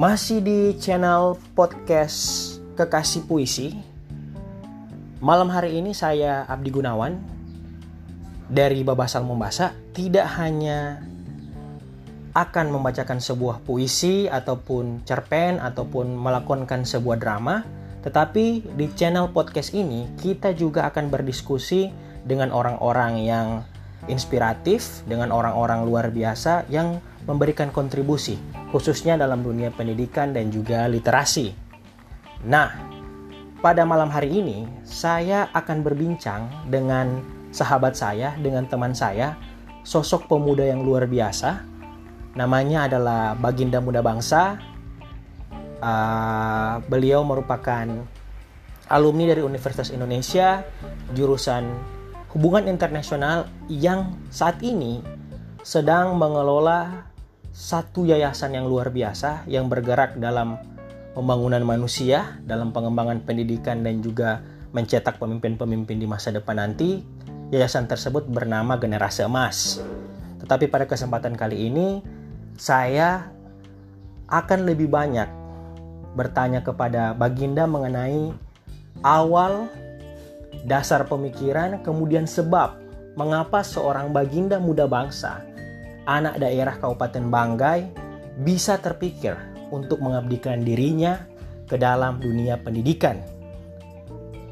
Masih di channel podcast Kekasih Puisi. Malam hari ini saya Abdi Gunawan dari Babasal Membasa tidak hanya akan membacakan sebuah puisi ataupun cerpen ataupun melakonkan sebuah drama, tetapi di channel podcast ini kita juga akan berdiskusi dengan orang-orang yang inspiratif, dengan orang-orang luar biasa yang memberikan kontribusi, khususnya dalam dunia pendidikan dan juga literasi. Nah, pada malam hari ini saya akan berbincang dengan sahabat saya, dengan teman saya, sosok pemuda yang luar biasa. Namanya adalah Baginda Muda Bangsa. Uh, beliau merupakan alumni dari Universitas Indonesia, jurusan Hubungan Internasional yang saat ini sedang mengelola satu yayasan yang luar biasa yang bergerak dalam pembangunan manusia, dalam pengembangan pendidikan dan juga mencetak pemimpin-pemimpin di masa depan nanti. Yayasan tersebut bernama Generasi Emas. Tetapi pada kesempatan kali ini saya akan lebih banyak bertanya kepada Baginda mengenai awal dasar pemikiran kemudian sebab mengapa seorang Baginda muda bangsa anak daerah Kabupaten Banggai bisa terpikir untuk mengabdikan dirinya ke dalam dunia pendidikan,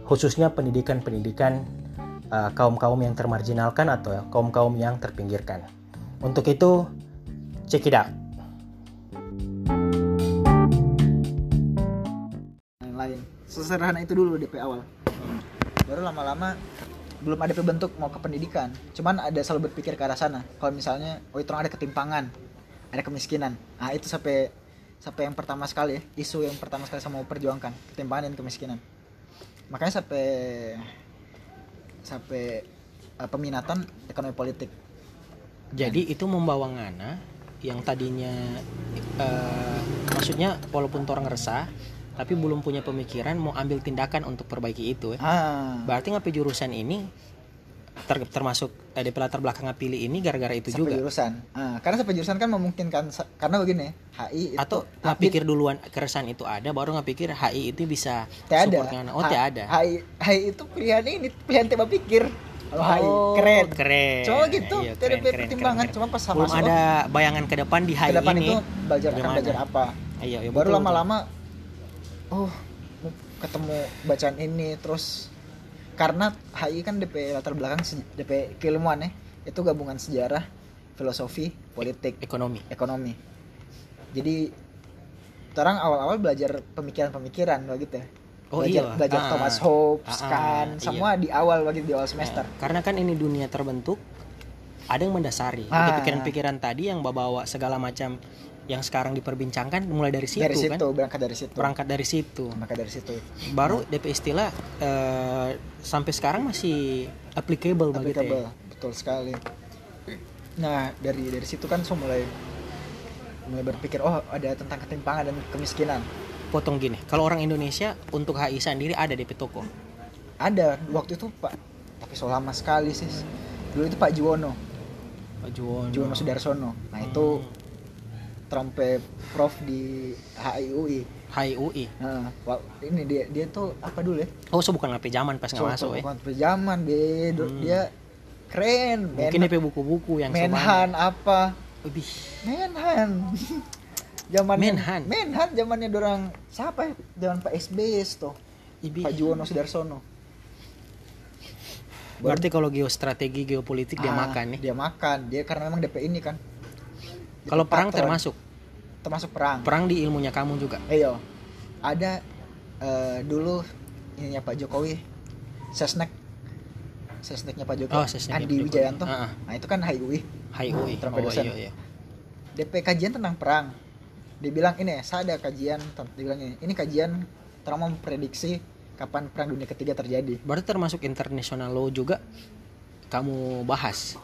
khususnya pendidikan-pendidikan uh, kaum-kaum yang termarginalkan atau kaum-kaum yang terpinggirkan. Untuk itu, check it out. lain sesederhana itu dulu DP awal baru lama-lama belum ada bentuk mau ke pendidikan. Cuman ada selalu berpikir ke arah sana. Kalau misalnya oh itu ada ketimpangan ada kemiskinan. Nah itu sampai sampai yang pertama sekali isu yang pertama sekali saya mau perjuangkan ketimpangan dan kemiskinan. Makanya sampai sampai uh, peminatan ekonomi politik. Jadi itu membawa ngana yang tadinya uh, maksudnya walaupun orang resah tapi belum punya pemikiran mau ambil tindakan untuk perbaiki itu ya. Ah. Berarti ngapain jurusan ini ter, termasuk eh, di latar belakang pilih ini gara-gara itu sampai juga. jurusan. Ah, karena sampai jurusan kan memungkinkan karena begini, HI itu atau nggak pikir duluan keresan itu ada baru nggak pikir HI itu bisa tidak ada. Oh, tidak ada. HI HI itu pilihan ini pilihan tiba pikir. Oh, HI keren. Keren. Coba gitu, iya, tidak ada pertimbangan, cuma pas sama Belum ada bayangan ke depan di HI ke depan ini. itu belajar akan belajar apa. Iya, iya, baru lama-lama oh ketemu bacaan ini terus karena HI kan DP latar belakang DP keilmuan ya itu gabungan sejarah filosofi politik ekonomi ekonomi jadi orang awal-awal belajar pemikiran-pemikiran begitu ya Oh belajar, iya, belajar ah, Thomas Hobbes ah, kan iya. semua di awal begitu di awal semester. Nah, karena kan ini dunia terbentuk ada yang mendasari Ah. pikiran-pikiran tadi yang bawa segala macam yang sekarang diperbincangkan mulai dari situ, dari situ kan? berangkat dari situ. Berangkat dari situ. Berangkat dari situ. Baru DP istilah eh, sampai sekarang masih applicable, begitu applicable ya betul sekali. Nah dari dari situ kan so mulai mulai berpikir oh ada tentang ketimpangan dan kemiskinan. Potong gini kalau orang Indonesia untuk HI sendiri ada DP toko? Ada waktu itu pak tapi so lama sekali sih dulu itu Pak Juwono. Pak Juwono. Juwono Sudarsono. Nah itu trompe prof di HIUI HIUI nah ini dia dia tuh apa dulu ya? Oh so bukan HP zaman pas nggak So, masuk ya? bukan pejaman be. Hmm. dia keren. Mungkin DP buku-buku yang menhan apa? Lebih menhan. Zaman Menhan? menhan zamannya dorang siapa ya? Zaman Pak SBY tuh Ibi. Pak Juwono Sudarsono. Berarti kalau geostrategi geopolitik dia Ah, makan nih. dia makan. Dia karena memang DP ini kan kalau perang termasuk termasuk perang perang di ilmunya kamu juga Ayo, ada eh, dulu ininya Pak Jokowi, sesnek, sesneknya Pak Jokowi, Oh, sesneknya Andi. Wijayanto. Ah, ah. Nah itu kan HIUI, HIUI Trompe oh dosen. iya iya DP kajian tentang perang. Dia bilang ini, saya ada kajian, tent- dia bilang ini, ini kajian terang memprediksi kapan perang dunia ketiga terjadi. berarti termasuk international law juga kamu bahas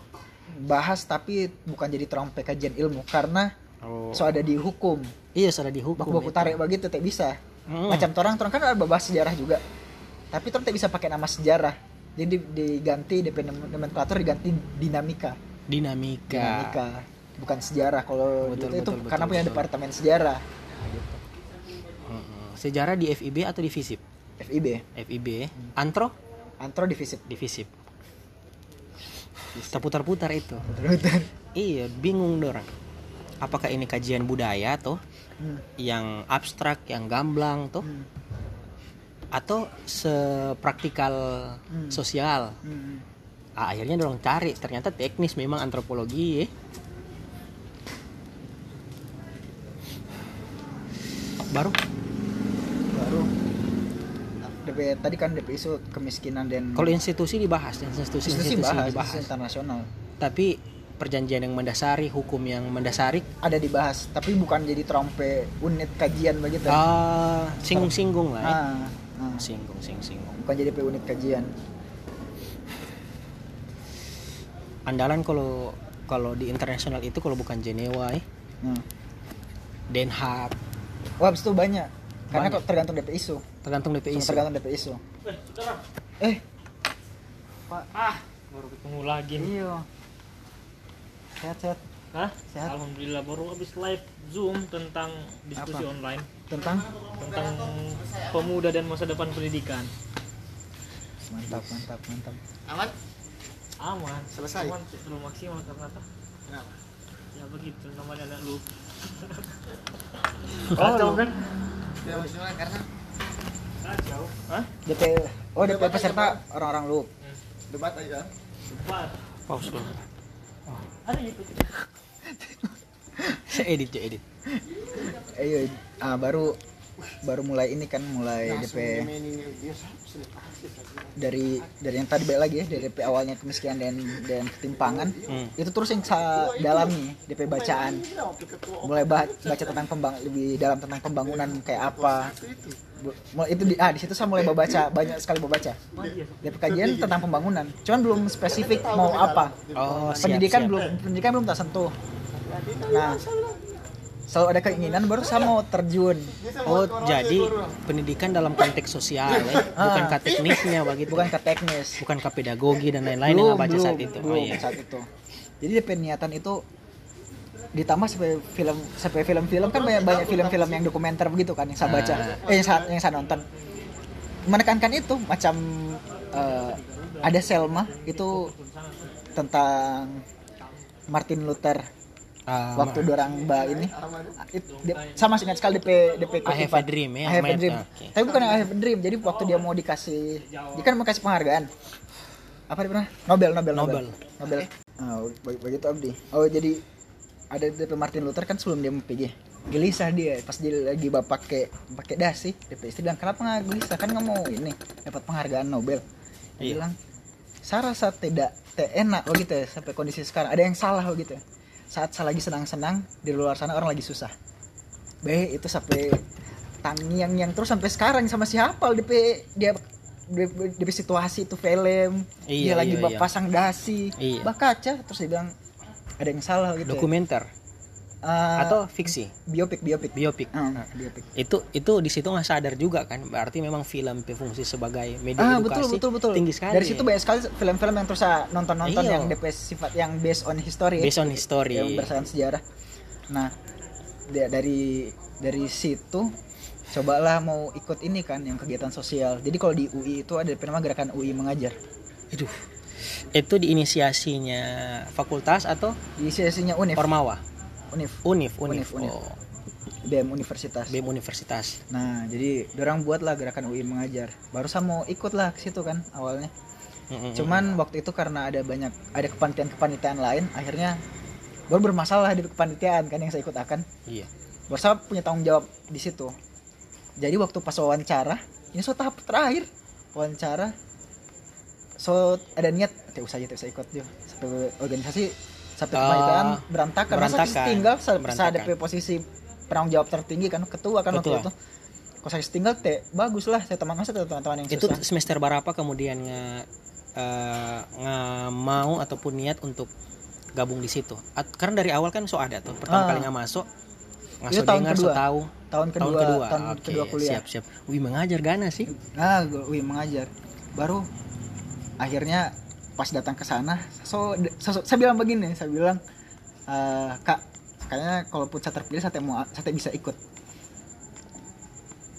Bahas tapi bukan jadi terang kajian ilmu karena oh so ada di hukum, iya sudah dihukum baku-baku itu. tarik begitu tak bisa. Hmm. macam orang orang kan ada bahas sejarah juga tapi orang tak bisa pakai nama sejarah jadi diganti DP nomenklatur diganti dinamika dinamika dinamika bukan sejarah kalau Betul, itu, itu betul, karena betul, punya betul. departemen sejarah Nah, gitu. Sejarah di FIB atau di FISIP? FIB FIB. Antro antro di FISIP di FISIP. Kita putar-putar itu. Betul-betul. Iya, bingung dorang. Apakah ini kajian budaya tuh Hmm. yang abstrak, yang gamblang tuh Hmm. atau sepraktikal Hmm. sosial? Hmm. Ah, akhirnya dorong cari, ternyata teknis memang antropologi ya. Baru DP tadi kan DP isu kemiskinan dan kalau institusi dibahas, institusi, institusi institusi bahas, dibahas. institusi internasional Tapi perjanjian yang mendasari, hukum yang mendasari ada dibahas tapi bukan jadi trompe unit kajian begitu ah singgung-singgung lah ya. ah, ah. Singgung, sing-singgung. bukan jadi unit kajian Andalan kalau kalau di internasional itu kalau bukan Jenewa ya, nah. Den Haag, wah itu banyak karena kok tergantung DP isu tergantung DPI. Cuma tergantung DP isu eh Ah, baru ketemu lagi nih. iya sehat sehat Hah? Sehat. Alhamdulillah baru habis live Zoom tentang diskusi Apa? online tentang tentang pemuda dan masa depan pendidikan. mantap mantap mantap aman Aman. Selesai? Cuman belum maksimal karena apa? kenapa Ya begitu namanya anak lu. Oh, Kacau kan? Karena Kacau. Hah? DP oh DP peserta orang-orang lu debat aja Cepat. Pause dulu. Ada gitu. Saya edit, ya edit. iya ah, baru baru mulai ini kan mulai DP pasti dari dari yang tadi balik lagi ya dari DP awalnya kemiskinan dan dan ketimpangan. Hmm. itu terus yang saya dalami DP bacaan. Mulai ba- baca tentang pembang lebih dalam tentang pembangunan kayak apa. Itu di, ah di situ saya mulai baca banyak sekali baca DP kajian tentang pembangunan. Cuman belum spesifik mau apa. Oh, siap, pendidikan siap. belum pendidikan belum tak sentuh. Nah selalu ada keinginan baru saya mau terjun. Oh, jadi pendidikan dalam konteks sosial ya, bukan ke teknisnya begitu. bukan ke teknis. Bukan ke pedagogi dan lain-lain yang baca saat itu. belum oh iya. saat itu. Jadi niatan itu ditambah sampai film sampai film-film. Kan banyak banyak film-film yang dokumenter begitu kan yang saya baca. Ah. eh yang saya, yang saya nonton. Menekankan itu macam eh, ada Selma itu tentang Martin Luther Ah, waktu dorang mbak ini. It- dia- saya masih ingat sekali DP DP I have a dream, ya, I have a Ahmed. dream. Oke. tapi bukan yang I have a dream jadi waktu dia mau dikasih dia kan mau kasih penghargaan. Apa dia pernah Nobel Nobel Nobel. Nobel. Oh, bag- begitu Abdi. Oh jadi ada DP Martin Luther kan sebelum dia mau PG gelisah dia pas dia lagi bapak pakai pakai dasi DP istri bilang kenapa nggak gelisah? Kan nggak mau ini dapat penghargaan Nobel. Iya. dia bilang saya rasa tidak tidak enak begitu ya sampai kondisi sekarang. Ada yang salah begitu ya. Saat saya lagi senang-senang di luar sana orang lagi susah be itu sampai tangiang yang terus sampai sekarang sama si hafal DP dia DP, DP situasi itu film Iya, dia lagi iya, iya. pasang dasi Iya. bah kaca terus dia bilang ada yang salah gitu ya. Eh, atau fiksi, biopik biopik biopik. Ah, biopik Itu itu di situ nggak sadar juga kan, berarti memang film berfungsi sebagai media ah edukasi betul betul betul tinggi sekali. dari situ banyak sekali film-film yang terus saya nonton-nonton Iya. yang DP sifat yang based on history based on history. yang berdasarkan sejarah. Nah, da- dari dari situ cobalah mau ikut ini kan yang kegiatan sosial. Jadi kalau di UI itu ada nama gerakan UI mengajar. Aduh. Itu diinisiasinya fakultas atau Di sesinya Unif, Ormawa? Unif, Unif, Unif. Unif, Unif. Oh, BEM Universitas. BEM Universitas. Nah, jadi orang buatlah gerakan UI mengajar. Baru saya mau ikut lah ke situ kan awalnya. Mm-mm. Cuman waktu itu karena ada banyak ada kepanitiaan-kepanitiaan lain, akhirnya baru bermasalah di kepanitiaan kan yang saya ikut akan. Iya. Baru saya punya tanggung jawab di situ. Jadi waktu pas wawancara, ini so tahap terakhir wawancara, so ada niat, tidak usah aja, tidak usah ikut juga. Sampai organisasi, sampai Oh, kepanitiaan berantakan. Masa berantakan. tinggal, saya, saya ada posisi penanggung jawab tertinggi kan, ketua kan Ketua. waktu itu. Kalau saya tinggal, teh bagus lah. Saya teman saya teman-teman yang Itu susah. semester berapa kemudian nge, eh, nge- mau ataupun niat untuk gabung di situ? At- karena dari awal kan so ada tuh. Pertama Ah. kali nggak masuk, nggak Itu so tahun dengar, so kedua. tahu. Tahun kedua, tahun kedua, tahun Oke, kedua kuliah. siap siap. Wih mengajar Gana sih. Nah, gue wih, mengajar. Baru akhirnya pas datang ke sana, so, so- saya bilang begini, saya bilang, "Eh, kak, kayaknya kalaupun saya terpilih, saya mau, saya bisa ikut.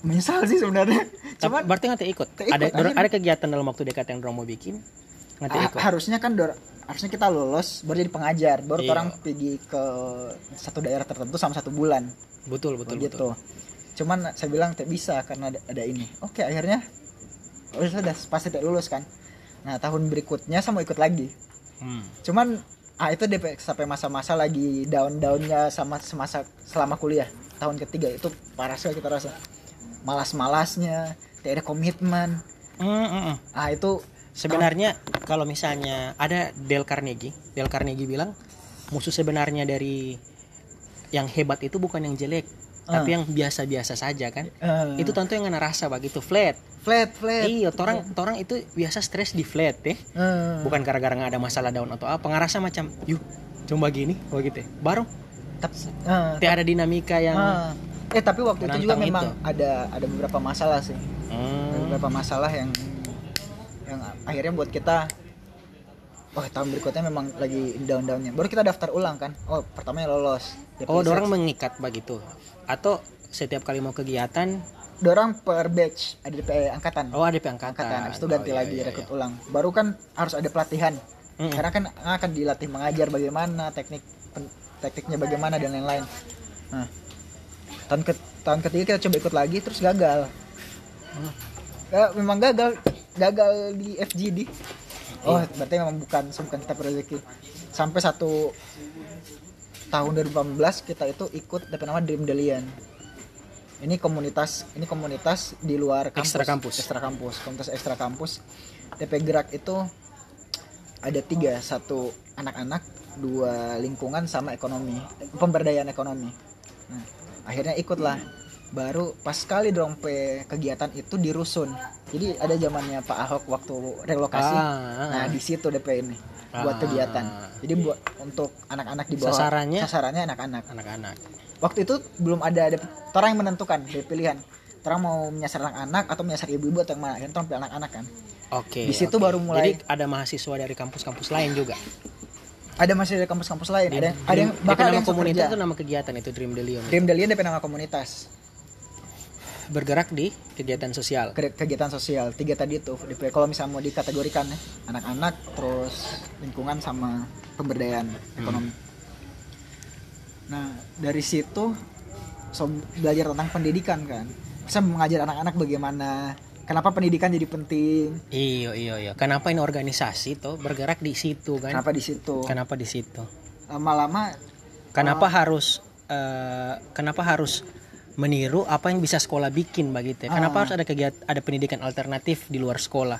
Misal sih sebenarnya. Cuman berarti nggak ikut. Ikut, Ada akhirnya. ada kegiatan dalam waktu dekat yang dorong mau bikin. Nggak ha- ikut. harusnya kan dor- harusnya kita lulus baru jadi pengajar, baru Iya. orang pergi ke satu daerah tertentu sama satu bulan. Betul betul gitu. betul. Cuman saya bilang tidak bisa karena ada, ada ini. Oke, akhirnya oh, sudah pasti tidak lulus kan. Nah, tahun berikutnya saya mau ikut lagi. Hmm. Cuman ah itu DP sampai masa-masa lagi down-downnya sama semasa selama kuliah tahun ketiga itu parah sekali kita rasa malas-malasnya tidak ada komitmen hmm, hmm. ah itu Sebenarnya kalau misalnya ada Dale Carnegie, Dale Carnegie bilang musuh sebenarnya dari yang hebat itu bukan yang jelek, tapi yang biasa-biasa saja kan. eh, Itu tentu yang ngana rasa begitu flat. flat flat Iya, orang orang itu biasa stres di flat deh. Eh, Bukan gara-gara nggak ada masalah down atau apa, ngerasa macam, yuk coba gini, oh gitu. ya. Baru tap- eh, tidak ada dinamika yang eh. eh tapi waktu itu juga memang itu. ada ada beberapa masalah sih ada Hmm, beberapa masalah yang yang akhirnya buat kita oh tahun berikutnya memang lagi down-downnya baru kita daftar ulang kan oh pertamanya lolos Oh, orang mengikat begitu. Atau setiap kali mau kegiatan, dorang per batch ada DP angkatan. Oh ada angkatan. angkatan habis itu ganti Oh, iya, lagi iya, rekrut iya. ulang. Baru kan harus ada pelatihan. Mm-mm. karena kan akan dilatih mengajar bagaimana teknik pen- tekniknya bagaimana dan lain-lain. Nah tahun ke tahun ketiga kita coba ikut lagi terus gagal. Hmm. Ya, memang gagal gagal di FGD oh berarti memang bukan bukan kita rezeki. Sampai satu tahun 2018 kita itu ikut DP nama Dream Delian ini komunitas ini komunitas di luar kampus. Ekstra kampus. ekstra kampus komunitas ekstra kampus. DP gerak itu ada tiga satu anak-anak dua lingkungan sama ekonomi pemberdayaan ekonomi. Nah, akhirnya ikutlah. Baru pas sekali dong pe kegiatan itu di rusun. Jadi ada zamannya Pak Ahok waktu relokasi. Ah, nah di situ DP ini buat Ah. kegiatan jadi buat untuk anak-anak di bawah Sasarannya? sasarannya anak-anak anak-anak. waktu itu belum ada ada orang yang menentukan dari pilihan orang mau menyasar anak-anak atau menyasar ibu-ibu atau yang mana kan orang pilih anak-anak kan Oke. Di situ oke. baru mulai- Jadi ada mahasiswa dari kampus-kampus lain juga. ada masih dari kampus-kampus lain Di- ada Dream- ada yang DP bahkan ada yang komunitas itu nama kegiatan itu Dream Delium. Dream Delian DP nama komunitas Bergerak di kegiatan sosial. Ke- kegiatan sosial tiga tadi itu kalau misalnya mau dikategorikan ya anak-anak terus lingkungan sama pemberdayaan ekonomi nah dari situ so belajar tentang pendidikan kan bisa mengajar anak-anak bagaimana kenapa pendidikan jadi penting Iya iya iya. Kenapa ini organisasi tuh bergerak di situ kan? kenapa di situ Kenapa di situ? lama-lama Kenapa harus eh, kenapa harus meniru apa yang bisa sekolah bikin begitu? ya? Kenapa Ah. harus ada kegiatan ada pendidikan alternatif di luar sekolah?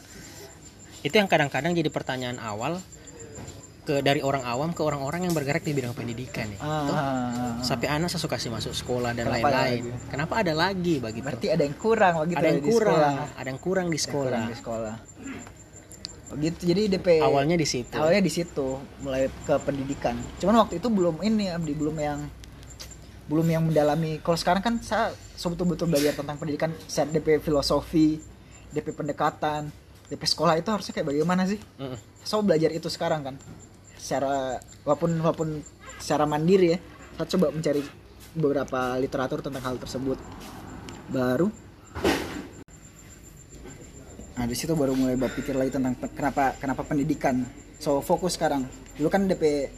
Itu yang kadang-kadang jadi pertanyaan awal ke dari orang awam ke orang-orang yang bergerak di bidang pendidikan ya. Toh, ah, sampai anak saya suka sih masuk sekolah dan lain-lain. Kenapa ada lagi begitu? berarti ada yang kurang begitu ada yang di kurang, sekolah. ada yang kurang di sekolah. Kurang di sekolah begitu jadi DP Awalnya di situ. awalnya di situ mulai ke pendidikan cuman waktu itu belum ini Abdi belum yang belum yang mendalami. Kalau sekarang kan saya betul-betul belajar tentang pendidikan saya DP filosofi DP pendekatan DP sekolah itu harusnya kayak bagaimana sih? Mm-mm. saya belajar itu sekarang kan. Secara walaupun walaupun secara mandiri ya saya coba mencari beberapa literatur tentang hal tersebut. Baru nah di situ baru mulai berpikir lagi tentang kenapa kenapa pendidikan? So fokus sekarang. Dulu kan DP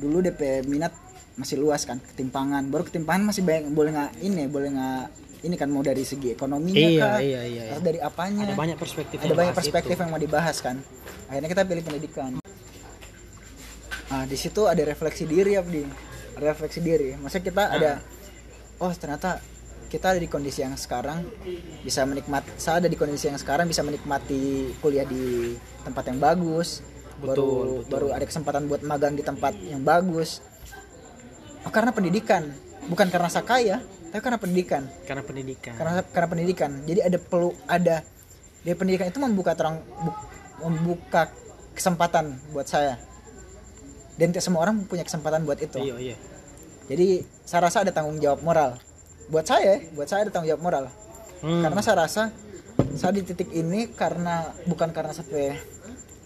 dulu DP minat masih luas kan ketimpangan. Baru ketimpangan masih banyak boleh nggak ini boleh nggak ini kan mau dari segi ekonominya Iya, kah? iya, iya, iya. atau dari apanya? Ada banyak perspektif. ada yang banyak perspektif itu. yang mau dibahas kan. Akhirnya kita pilih pendidikan. Nah di situ ada refleksi diri ya di refleksi diri. Maksudnya kita ada oh ternyata kita ada di kondisi yang sekarang bisa menikmati saya ada di kondisi yang sekarang bisa menikmati kuliah di tempat yang bagus baru baru ada kesempatan buat magang di tempat yang bagus oh, karena pendidikan. Bukan karena saya kaya tapi karena pendidikan. Karena pendidikan. karena karena pendidikan. Jadi ada perlu ada dari pendidikan itu membuka terang bu- membuka kesempatan buat saya. Dan tidak semua orang punya kesempatan buat itu. Iya iya. jadi saya rasa ada tanggung jawab moral. Buat saya buat saya ada tanggung jawab moral. Hmm. karena saya rasa saya di titik ini karena bukan karena sampai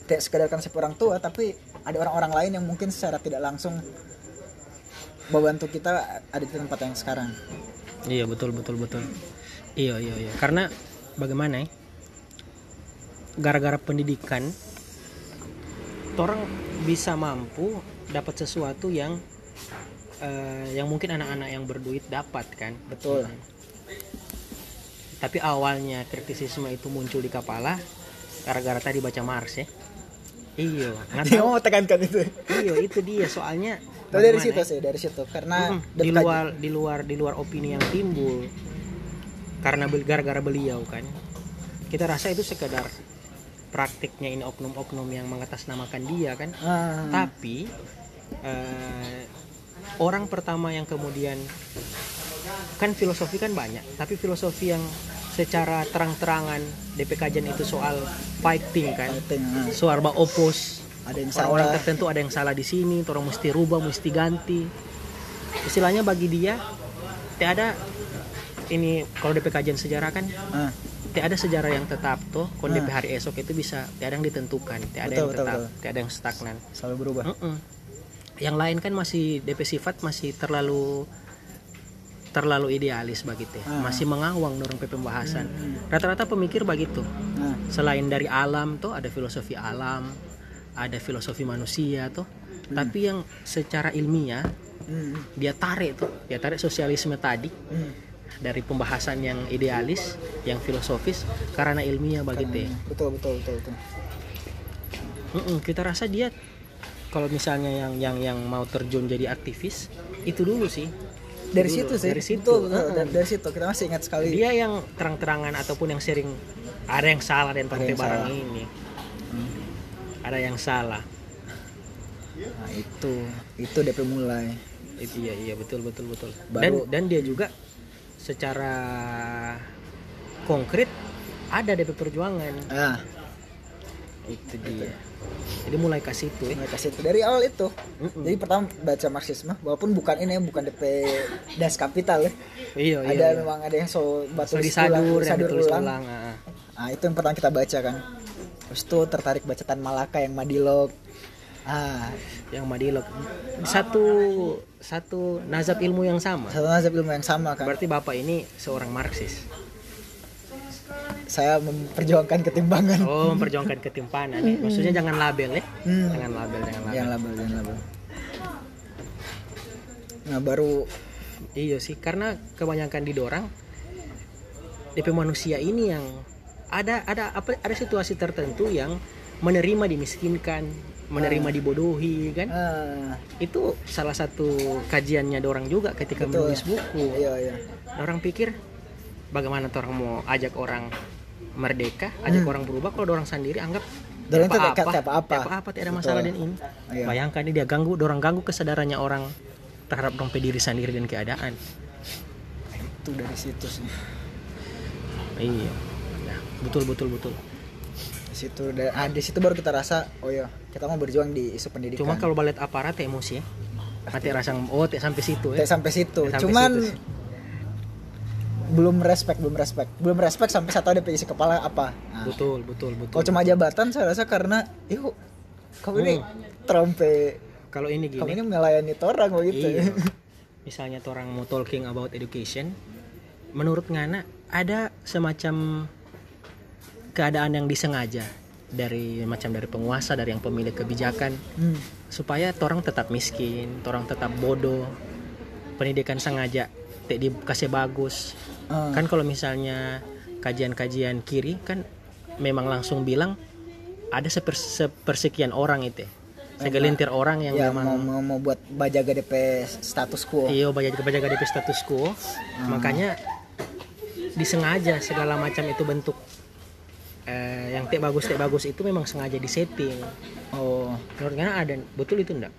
tidak sekedar karena orang tua tapi ada orang-orang lain yang mungkin secara tidak langsung membantu kita ada di tempat yang sekarang Iya betul betul betul. Iya iya iya. Karena bagaimana ya? Gara-gara pendidikan, orang bisa mampu dapat sesuatu yang eh, yang mungkin anak-anak yang berduit dapat kan. Betul. Tapi awalnya kritisisme itu muncul di kepala gara-gara tadi baca Marx ya. Iya, nggak mau tekankan itu. Iya itu dia soalnya. Tapi dari situ ya? sih, dari situ karena Mm-mm. di luar di luar di luar opini yang timbul karena gara-gara beliau kan kita rasa itu sekedar praktiknya ini oknum-oknum yang mengatasnamakan dia kan Ah, tapi eh, orang pertama yang kemudian kan filosofi kan banyak tapi filosofi yang secara terang-terangan DP kajian itu soal fighting kan fighting, ah. soal opos ada yang salah. tertentu ada yang salah di sini orang mesti rubah mesti ganti istilahnya bagi dia tidak ada ini kalau DP kajian sejarah kan Ah, tidak ada sejarah yang tetap tuh kalau Ah. DP hari esok itu bisa tidak ada yang ditentukan tidak ada Betul, yang betul, tetap tidak ada yang stagnan selalu berubah. Mm-mm. yang lain kan masih DP sifat masih terlalu terlalu idealis begitu ya. Ah. masih mengawang dorong pe pembahasan rata-rata pemikir begitu Nah, selain dari alam tuh ada filosofi alam ada filosofi manusia tuh tapi yang secara ilmiah hmm, dia tarik tuh dia tarik sosialisme tadi hmm. dari pembahasan yang idealis yang filosofis karena ilmiah begitu ya betul betul betul betul. Mm-mm, kita rasa dia kalau misalnya yang yang yang mau terjun jadi aktivis itu dulu sih Dari Dulu, situ sih. dari situ Betul, betul. Dari, dari situ kita masih ingat sekali. dia yang terang-terangan ataupun yang sering ada yang salah dan yang barang salah. ini ada yang salah Nah, itu itu DP mulai. itu iya iya betul betul betul dan Baru- dan dia juga secara konkret ada DP perjuangan Ah, itu dia jadi mulai ke situ ya mereka situ dari awal itu. Mm-mm. Jadi pertama baca Marxisme, walaupun bukan ini bukan DP Das Kapital ya. iya iya, ada iya. memang ada yang so batu So, ulang, disadur yang disadur ditulis ulang. ulang ah. Nah, itu yang pertama kita baca kan. Terus itu tertarik baca Tan Malaka yang Madilog. Ah, yang Madilog satu satu nazab ilmu yang sama satu nazab ilmu yang sama kan. berarti bapak ini seorang Marxis Saya memperjuangkan ketimbangan. oh memperjuangkan ketimpanan ya. maksudnya jangan label ya Hmm. jangan label jangan label Jangan label, jangan label. Nah, baru iya sih karena kebanyakan didorang DP manusia ini yang ada ada apa ada situasi tertentu yang menerima dimiskinkan menerima dibodohi kan ah, itu salah satu kajiannya dorang juga ketika Betul. menulis buku iya iya. orang pikir bagaimana orang mau ajak orang merdeka ajak orang berubah kalau orang sendiri anggap Dan itu apa Hmm. kayak apa-apa. apa tidak ada masalah dan ini Iya. bayangkan ini dia ganggu orang ganggu kesadarannya orang terhadap dong diri sendiri dan keadaan Itu dari situ sih. iya Nah, betul betul betul Di situ ah, di situ baru kita rasa oh iya, kita mau berjuang di isu pendidikan. cuma kalau balet aparat emosi ya mati rasa oh tidak sampai situ ya Tidak sampai situ. Sampai Cuman situ belum respect, belum respect. Belum respect sampai satu ada isi kepala apa. Nah, betul betul betul kalau cuma jabatan saya rasa karena yuk kamu ini trompe kalau ini kamu gini ini melayani orang begitu. Iya. Misalnya tuh orang mau talking about education, menurut Ngana ada semacam keadaan yang disengaja dari macam dari penguasa, dari yang pemilik kebijakan Hmm. supaya orang tetap miskin, orang tetap bodoh. Pendidikan sengaja tidak dikasih bagus. Ah. Kan kalau misalnya kajian-kajian kiri kan memang langsung bilang ada seper- sepersekian orang itu. Segelintir orang yang ya memang mau, mau, mau buat bajaga DP status quo. Iya, banyak kebajaga DP status quo. Makanya disengaja segala macam itu bentuk eh, yang tidak bagus tidak bagus itu memang sengaja disetting. Oh, Menurut Ngana ada betul itu enggak?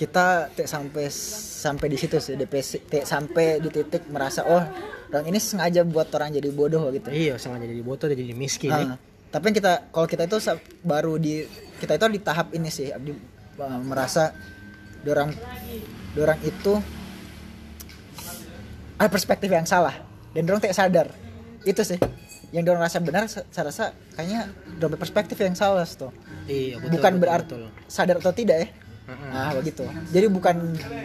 kita tidak sampai sampai di situ sih DP tidak sampai di titik merasa oh orang ini sengaja buat orang jadi bodoh gitu. Iya, sengaja jadi botol jadi miskin. Ah, tapi kita kalau kita itu baru di kita itu di tahap ini sih di, uh, merasa dorang dorang itu ada perspektif yang salah dan dorang tidak sadar itu sih yang dorang rasa benar sa- saya rasa kayaknya dorang perspektif yang salah tuh Iya, betul. bukan betul, berarti betul. sadar atau tidak ya Nah, begitu. Jadi bukan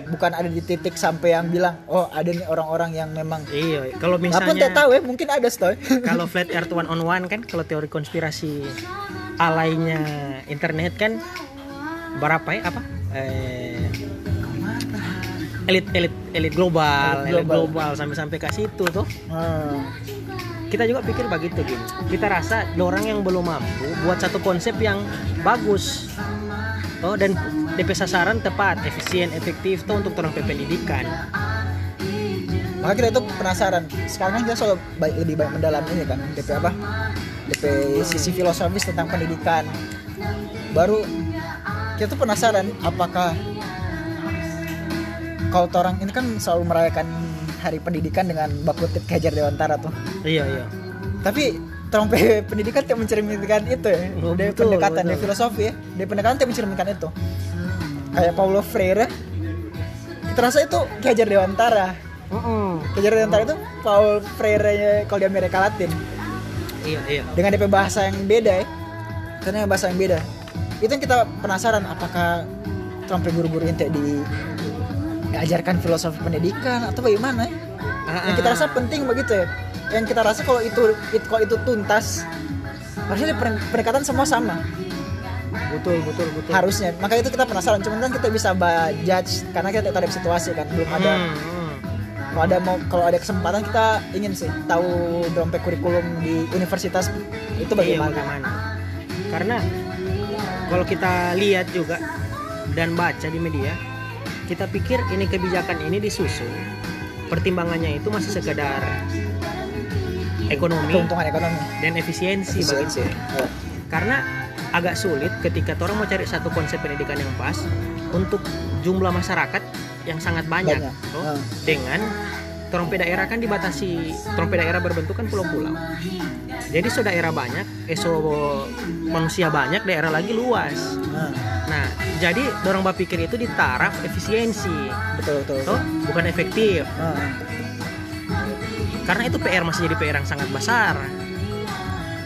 bukan ada di titik sampai yang bilang, "Oh, ada nih orang-orang yang memang Iya, kalau Apa misalnya tidak tahu ya, mungkin ada stoy. kalau flat earth one on one kan kalau teori konspirasi alainya internet kan berapa ya apa eh, elit elit elit global Elit elit global. global sampai sampai ke situ tuh Hmm. Kita juga pikir begitu gitu kita rasa orang yang belum mampu buat satu konsep yang bagus oh dan DP sasaran tepat efisien efektif tuh untuk orang pendidikan Maka kita itu penasaran. Sekarang kita selalu baik, lebih baik mendalam ini kan, DP apa? DP sisi filosofis tentang pendidikan. Baru kita tuh penasaran apakah kalau orang ini kan selalu merayakan hari pendidikan dengan bakutip kejar dewantara tuh. iya iya Tapi terong pe- pendidikan tidak mencerminkan itu ya. Oh, dari betul, pendekatan dari betul. filosofi ya. Dari pendekatan tidak mencerminkan itu. Kayak Paulo Freire kita rasa itu kejar dewantara. Kejar dewantara itu Paul Freire kalau di Amerika Latin iya iya dengan DP bahasa yang beda ya. Karena bahasa yang beda. Itu yang kita penasaran apakah guru-guru yang tidak di diajarkan filosofi pendidikan atau bagaimana ya? yang kita rasa penting begitu ya? Yang kita rasa kalau itu, kalau itu tuntas harusnya pen- pendekatan semua sama. Betul betul betul. Harusnya. Maka itu kita penasaran. Cuman kan kita bisa judge karena kita tidak ada situasi kan? Belum ada. Hmm, hmm. kalau ada mau kalau ada kesempatan kita ingin sih tahu dompet kurikulum di universitas itu Iya, bagaimana. bagaimana? Karena kalau kita lihat juga dan baca di media, kita pikir ini kebijakan ini disusun pertimbangannya itu masih sekedar ekonomi keuntungan ekonomi dan efisiensi, efisiensi Ya. karena agak sulit ketika orang mau cari satu konsep pendidikan yang pas untuk jumlah masyarakat yang sangat banyak, Banyak. Hmm. dengan trompe daerah kan dibatasi. Trompe daerah berbentuk kan pulau-pulau. Jadi so daerah banyak eh so manusia banyak daerah lagi luas. Nah, jadi orang berpikir itu di taraf efisiensi. Betul betul, betul. bukan efektif. Nah, karena itu PR masih jadi PR yang sangat besar.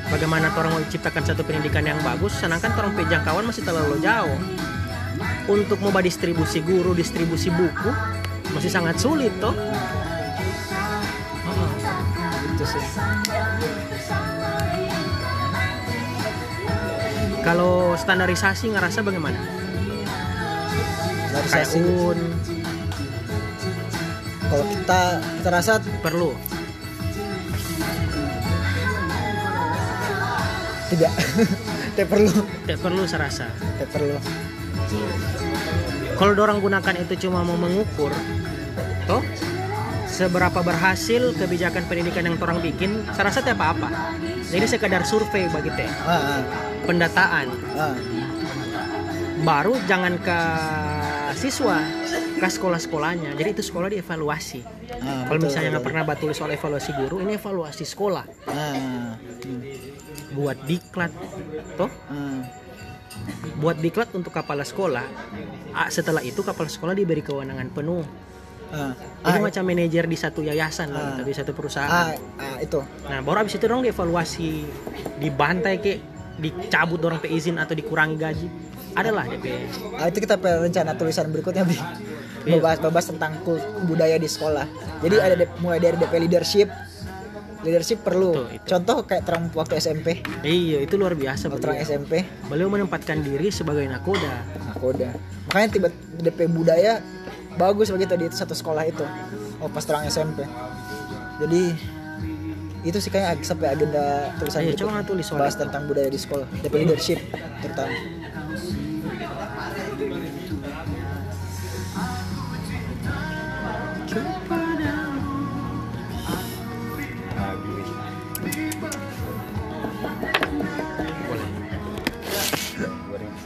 Bagaimana orang mau ciptakan satu pendidikan yang bagus sedangkan orang jangkauan masih terlalu jauh. Untuk mau distribusi guru distribusi buku masih sangat sulit toh itu sih. Kalau standarisasi ngerasa bagaimana? Sisi UN kalau kita kita rasa perlu. Tidak. Tidak perlu. Tidak perlu saya rasa. Tidak perlu. Kalau orang gunakan itu cuma mau mengukur toh seberapa berhasil kebijakan pendidikan yang orang bikin saya rasa tidak apa-apa. Jadi sekedar survei bagi teh. Ah, pendataan. Ah, ah. baru jangan ke siswa ke sekolah-sekolahnya. Jadi itu sekolah dievaluasi. Ah, kalau misalnya nggak pernah batulis soal evaluasi guru ini evaluasi sekolah. Ah, buat diklat toh? Ah. buat diklat untuk kepala sekolah. Ah, setelah itu kepala sekolah diberi kewenangan penuh Ah, Jadi ah, macam manajer di satu yayasan Ah. atau di satu ah, perusahaan. ah, itu Nah, baru abis itu dong dievaluasi, dibantai ke, dicabut orang pe izin atau dikurangi gaji. Adalah DP. ah, itu kita rencana tulisan berikutnya Bi. Iya. membahas membahas tentang budaya di sekolah jadi ada de- mulai dari DP leadership leadership perlu Betul, itu. contoh kayak Trump waktu SMP Iya, itu luar biasa waktu Trump beliau. SMP Beliau menempatkan diri sebagai nakoda. nakoda makanya tiba DP budaya bagus begitu di satu sekolah itu. Oh pas terang SMP jadi itu sih kayaknya ag- sampai agenda tulisan Ayo, berikutnya. coba tulis bahas tentang budaya di sekolah DP leadership terutama